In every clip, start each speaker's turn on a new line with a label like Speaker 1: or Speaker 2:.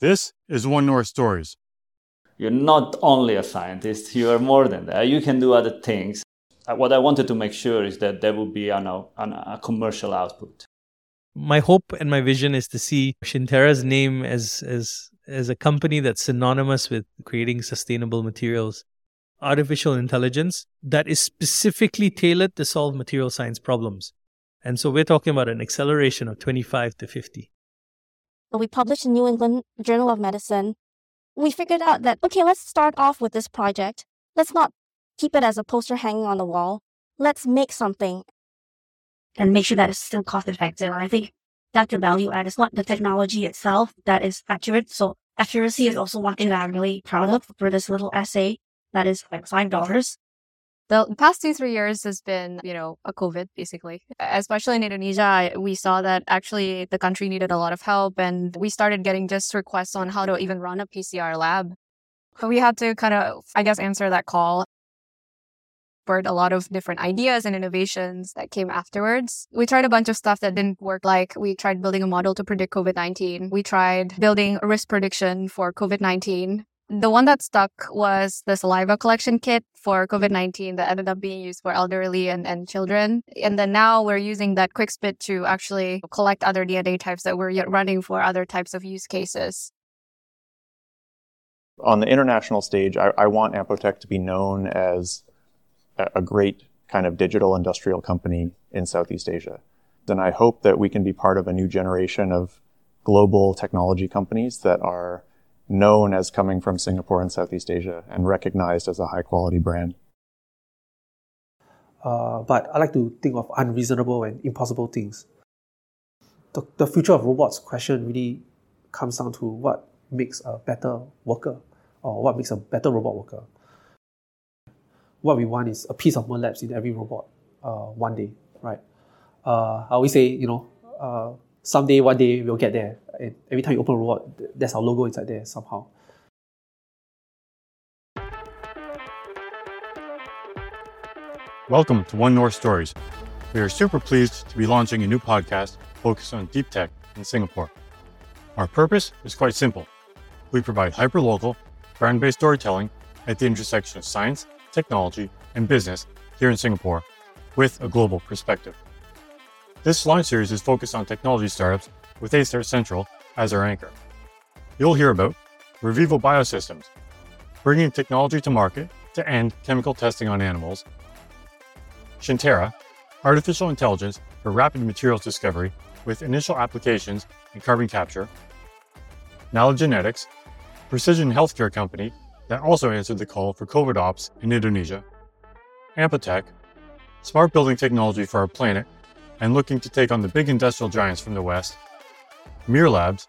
Speaker 1: This is One North Stories.
Speaker 2: You're not only a scientist, you are more than that. You can do other things. Uh, what I wanted to make sure is that there will be an, an, a commercial output.
Speaker 3: My hope and my vision is to see Xinterra's name as, as, as a company that's synonymous with creating sustainable materials artificial intelligence that is specifically tailored to solve material science problems. And so we're talking about an acceleration of 25 to 50.
Speaker 4: We published in New England Journal of Medicine. We figured out that, okay, let's start off with this project. Let's not keep it as a poster hanging on the wall. Let's make something and make sure that it's still cost effective. I think that's the value add. It's not the technology itself that is accurate. So accuracy is also one thing that I'm really proud of for this little essay that is like five dollars.
Speaker 5: The past two, three years has been, you know, a COVID basically. Especially in Indonesia, we saw that actually the country needed a lot of help and we started getting just requests on how to even run a PCR lab. We had to kind of, I guess, answer that call. A lot of different ideas and innovations that came afterwards. We tried a bunch of stuff that didn't work. Like we tried building a model to predict COVID 19. We tried building a risk prediction for COVID 19 the one that stuck was the saliva collection kit for COVID 19 that ended up being used for elderly and, and children. And then now we're using that quick spit to actually collect other DNA types that we're running for other types of use cases.
Speaker 6: On the international stage, I, I want Ampotech to be known as a, a great kind of digital industrial company in Southeast Asia. Then I hope that we can be part of a new generation of global technology companies that are known as coming from Singapore and Southeast Asia and recognized as a high quality brand.
Speaker 7: Uh, but I like to think of unreasonable and impossible things. The, the future of robots question really comes down to what makes a better worker or what makes a better robot worker. What we want is a piece of MLabs in every robot uh, one day, right? Uh, I always say, you know, uh, someday, one day, we'll get there. And every time you open a robot, there's our logo inside there somehow.
Speaker 1: Welcome to One North Stories. We are super pleased to be launching a new podcast focused on deep tech in Singapore. Our purpose is quite simple. We provide hyperlocal, brand-based storytelling at the intersection of science, technology, and business here in Singapore with a global perspective. This launch series is focused on technology startups with A-Start Central as our anchor. You'll hear about Revivo Biosystems, bringing technology to market to end chemical testing on animals, Xinterra, artificial intelligence for rapid materials discovery with initial applications in carbon capture, Nala Genetics, precision healthcare company that also answered the call for COVID ops in Indonesia, Ampotech, smart building technology for our planet and looking to take on the big industrial giants from the West, Mir Labs,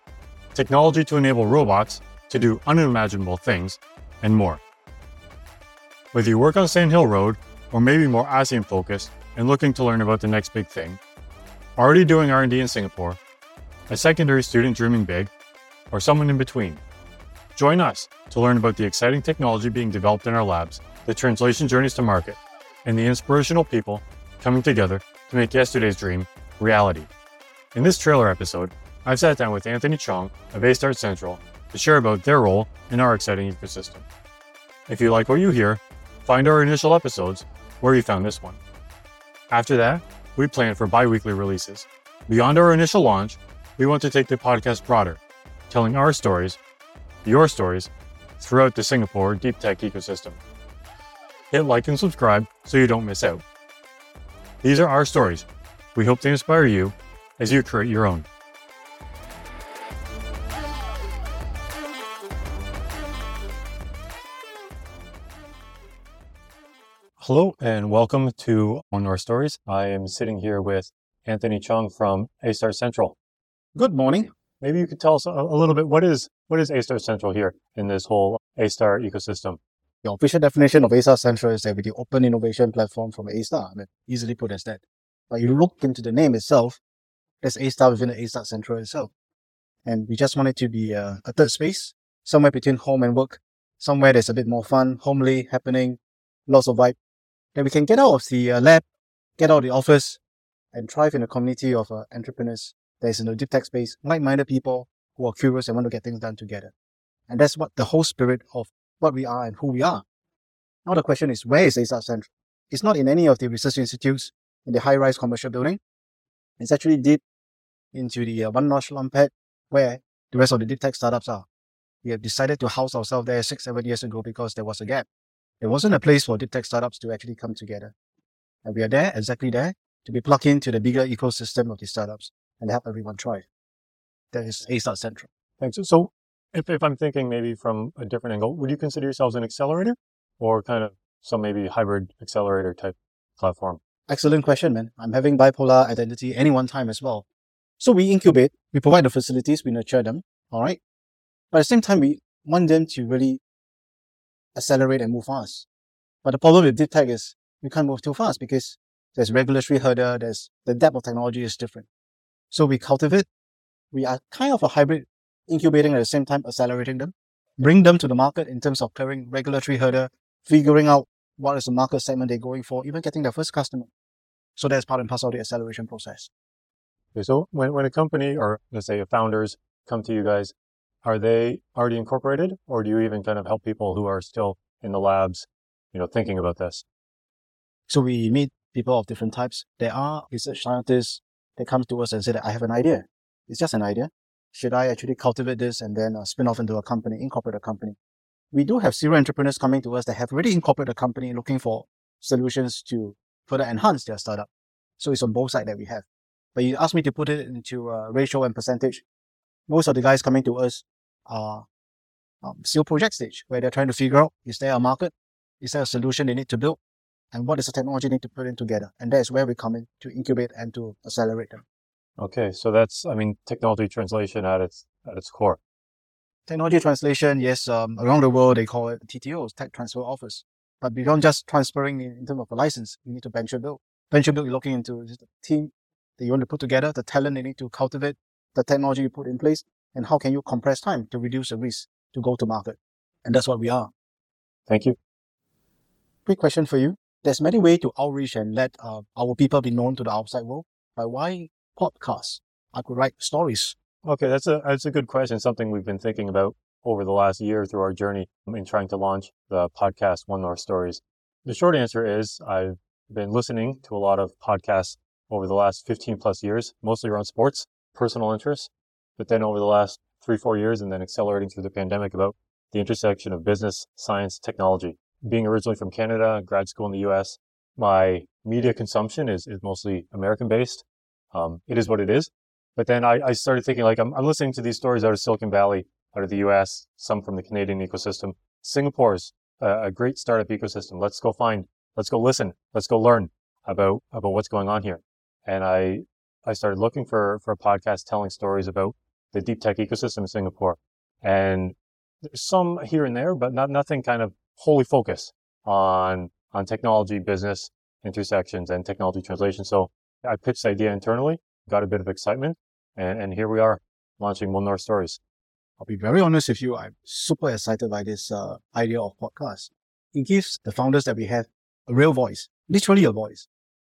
Speaker 1: technology to enable robots to do unimaginable things, and more. Whether you work on Sand Hill Road or maybe more ASEAN focused and looking to learn about the next big thing, already doing R&D in Singapore, a secondary student dreaming big, or someone in between, join us to learn about the exciting technology being developed in our labs, the translation journeys to market, and the inspirational people coming together to make yesterday's dream reality. In this trailer episode, I've sat down with Anthony Chong of A-Start Central to share about their role in our exciting ecosystem. If you like what you hear, find our initial episodes where you found this one. After that, we plan for bi weekly releases. Beyond our initial launch, we want to take the podcast broader, telling our stories, your stories, throughout the Singapore deep tech ecosystem. Hit like and subscribe so you don't miss out. These are our stories. We hope they inspire you as you create your own. Hello and welcome to One North Stories. I am sitting here with Anthony Chong from A-Start Central.
Speaker 8: Good morning.
Speaker 1: Maybe you could tell us a, a little bit what is what is A-Start Central here in this whole A-Star ecosystem.
Speaker 8: The official definition of A-Star Central is that the open innovation platform from A-Star. I mean, easily put as that. But you look into the name itself, there's A-Star within the A-Star Central itself. And we just want it to be a, a third space, somewhere between home and work, somewhere that's a bit more fun, homely, happening, lots of vibe. That we can get out of the uh, lab, get out of the office, and thrive in a community of uh, entrepreneurs that is in the deep tech space, like-minded people who are curious and want to get things done together. And that's what the whole spirit of what we are and who we are. Now the question is, where is ASTAR Central? It's not in any of the research institutes in the high-rise commercial building. It's actually deep into the uh, One North pad where the rest of the deep tech startups are. We have decided to house ourselves there six, seven years ago because there was a gap. There wasn't a place for deep tech startups to actually come together. And we are there, exactly there, to be plugged into the bigger ecosystem of the startups and help everyone thrive. That is ASTAR Central.
Speaker 1: Thanks. So if, if I'm thinking maybe from a different angle, would you consider yourselves an accelerator or kind of some maybe hybrid accelerator type platform?
Speaker 8: Excellent question, man. I'm having bipolar identity any one time as well. So we incubate, we provide the facilities, we nurture them, all right? But at the same time, we want them to really accelerate and move fast. But the problem with deep tech is we can't move too fast because there's regulatory hurdle, there's the depth of technology is different. So we cultivate, we are kind of a hybrid, incubating at the same time, accelerating them, bring them to the market in terms of clearing regulatory hurdle, figuring out what is the market segment they're going for, even getting their first customer. So that's part and parcel of the acceleration process.
Speaker 1: Okay, so when, when a company or let's say a founders come to you guys, are they already incorporated or do you even kind of help people who are still in the labs, you know, thinking about this?
Speaker 8: So we meet people of different types. There are research scientists that come to us and say that I have an idea. It's just an idea. Should I actually cultivate this and then uh, spin off into a company, incorporate a company? We do have serial entrepreneurs coming to us that have already incorporated a company looking for solutions to further enhance their startup. So it's on both sides that we have. But you asked me to put it into a ratio and percentage. Most of the guys coming to us are um, still project stage where they're trying to figure out, is there a market? Is there a solution they need to build? And what is the technology they need to put in together? And that's where we come in to incubate and to accelerate them.
Speaker 1: Okay. So that's, I mean, technology translation at its, at its core.
Speaker 8: Technology translation, yes, um, around the world, they call it TTOs, Tech Transfer Office. But beyond just transferring in, in terms of a license, you need to venture build. Venture build, you're looking into the team that you want to put together, the talent they need to cultivate, the technology you put in place, and how can you compress time to reduce the risk to go to market. And that's what we are.
Speaker 1: Thank you.
Speaker 8: Quick question for you. There's many ways to outreach and let uh, our people be known to the outside world. But why podcasts? I could write stories.
Speaker 1: Okay, that's a that's a good question. Something we've been thinking about over the last year through our journey in trying to launch the podcast One North Stories. The short answer is I've been listening to a lot of podcasts over the last 15 plus years, mostly around sports, personal interests, but then over the last three, four years and then accelerating through the pandemic about the intersection of business, science, technology. Being originally from Canada, grad school in the US, my media consumption is, is mostly American based. Um, it is what it is. But then I, I started thinking like, I'm, I'm listening to these stories out of Silicon Valley, out of the US, some from the Canadian ecosystem. Singapore's a, a great startup ecosystem. Let's go find, let's go listen, let's go learn about, about what's going on here. And I, I started looking for, for a podcast telling stories about the deep tech ecosystem in Singapore. And there's some here and there, but not nothing kind of wholly focused on on technology, business intersections, and technology translation. So I pitched the idea internally, got a bit of excitement, and, and here we are launching One North Stories.
Speaker 8: I'll be very honest with you. I'm super excited by this uh, idea of podcast. It gives the founders that we have a real voice, literally a voice.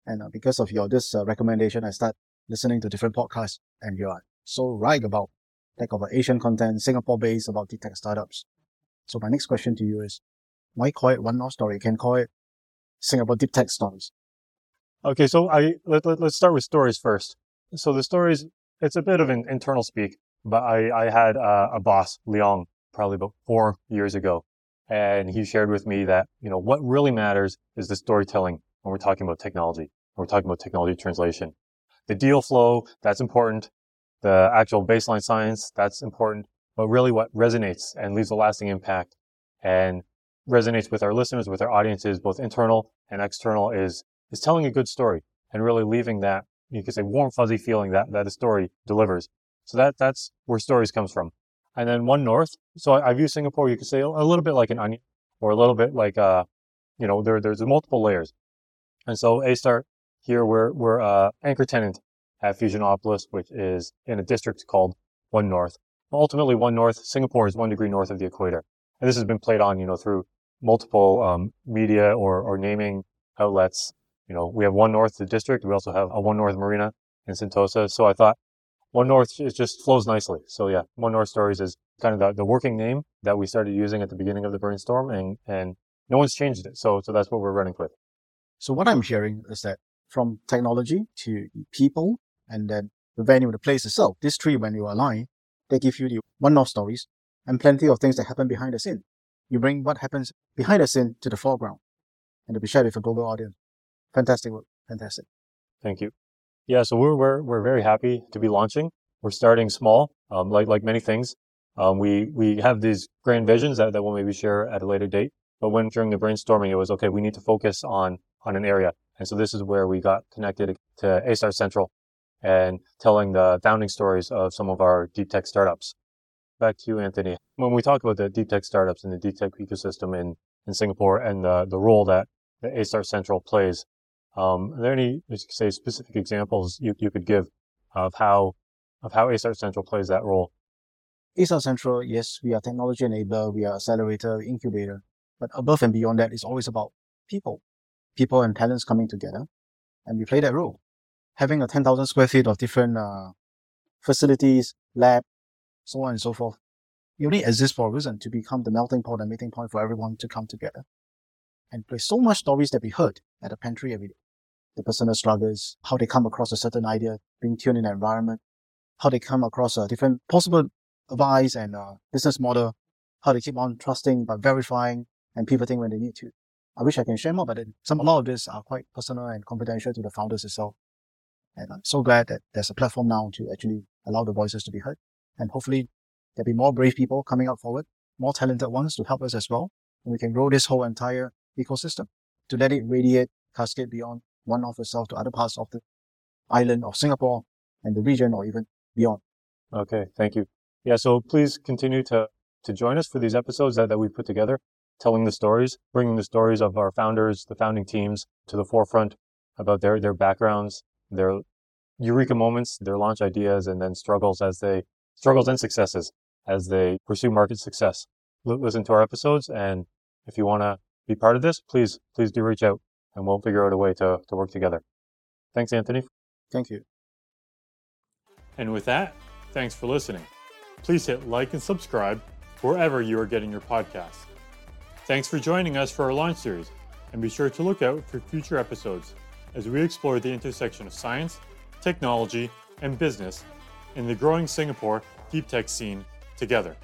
Speaker 8: And uh, because of your this uh, recommendation, I start listening to different podcasts, and you are so right about tech about Asian content, Singapore based about deep tech startups. So my next question to you is, why call it One North Story? You can call it Singapore Deep Tech Stories.
Speaker 1: Okay, so I let, let, us start with stories first. So the stories, it's a bit of an internal speak, but I, I had a boss, Leong, probably about four years ago, and he shared with me that, you know, what really matters is the storytelling when we're talking about technology, when we're talking about technology translation. The deal flow, that's important the actual baseline science, that's important. But really what resonates and leaves a lasting impact and resonates with our listeners, with our audiences, both internal and external is, is telling a good story and really leaving that, you could say warm, fuzzy feeling that, that a story delivers. So that, that's where stories comes from. And then one north. So I, I view Singapore, you could say a, a little bit like an onion or a little bit like, uh, you know, there, there's multiple layers. And so A-Star here, we're, we're, uh, anchor tenant at Fusionopolis, which is in a district called One North. Ultimately, One North, Singapore is one degree north of the equator. And this has been played on, you know, through multiple um, media or, or naming outlets. You know, we have One North, the district. We also have a One North Marina in Sentosa. So I thought One North it just flows nicely. So yeah, One North Stories is kind of the, the working name that we started using at the beginning of the brainstorm, and and no one's changed it. So so that's what we're running with.
Speaker 8: So what I'm hearing is that from technology to people and then the venue, the place itself, these three when you align, they give you the One North stories and plenty of things that happen behind the scene. You bring what happens behind the scene to the foreground and to be shared with a global audience. Fantastic work. Fantastic.
Speaker 1: Thank you. Yeah, so we're we're we're very happy to be launching. We're starting small, um, like like many things. Um, we we have these grand visions that, that we'll maybe share at a later date. But when during the brainstorming, it was okay. We need to focus on on an area, and so this is where we got connected to A-Star Central and telling the founding stories of some of our deep tech startups. Back to you, Anthony. When we talk about the deep tech startups and the deep tech ecosystem in in Singapore and the the role that the Central plays um, are there any, say, specific examples you, you could give of how of how A-Star Central plays that role?
Speaker 8: A-Star Central, yes, we are technology enabler, we are accelerator, incubator, but above and beyond that, it's always about people, people and talents coming together, and we play that role. Having a 10,000 square feet of different uh, facilities, lab, so on and so forth, you only exists for a reason to become the melting pot and meeting point for everyone to come together. And there's so much stories that we heard at the pantry every day the personal struggles, how they come across a certain idea, being tuned in the environment, how they come across a different possible advice and uh, business model, how they keep on trusting but verifying and pivoting when they need to. I wish I can share more, but some a lot of this are quite personal and confidential to the founders itself. And I'm so glad that there's a platform now to actually allow the voices to be heard. And hopefully there'll be more brave people coming out forward, more talented ones to help us as well. And we can grow this whole entire ecosystem to let it radiate, cascade beyond one North itself to other parts of the island of Singapore and the region or even beyond.
Speaker 1: Okay, thank you. Yeah, so please continue to, to join us for these episodes that, that we put together, telling the stories, bringing the stories of our founders, the founding teams to the forefront about their, their backgrounds, their eureka moments, their launch ideas, and then struggles as they, struggles and successes as they pursue market success. Listen to our episodes. And if you want to be part of this, please, please do reach out and we'll figure out a way to, to work together. Thanks, Anthony.
Speaker 8: Thank you.
Speaker 1: And with that, thanks for listening. Please hit like and subscribe wherever you are getting your podcasts. Thanks for joining us for our launch series, and be sure to look out for future episodes as we explore the intersection of science, technology, and business in the growing Singapore deep tech scene together.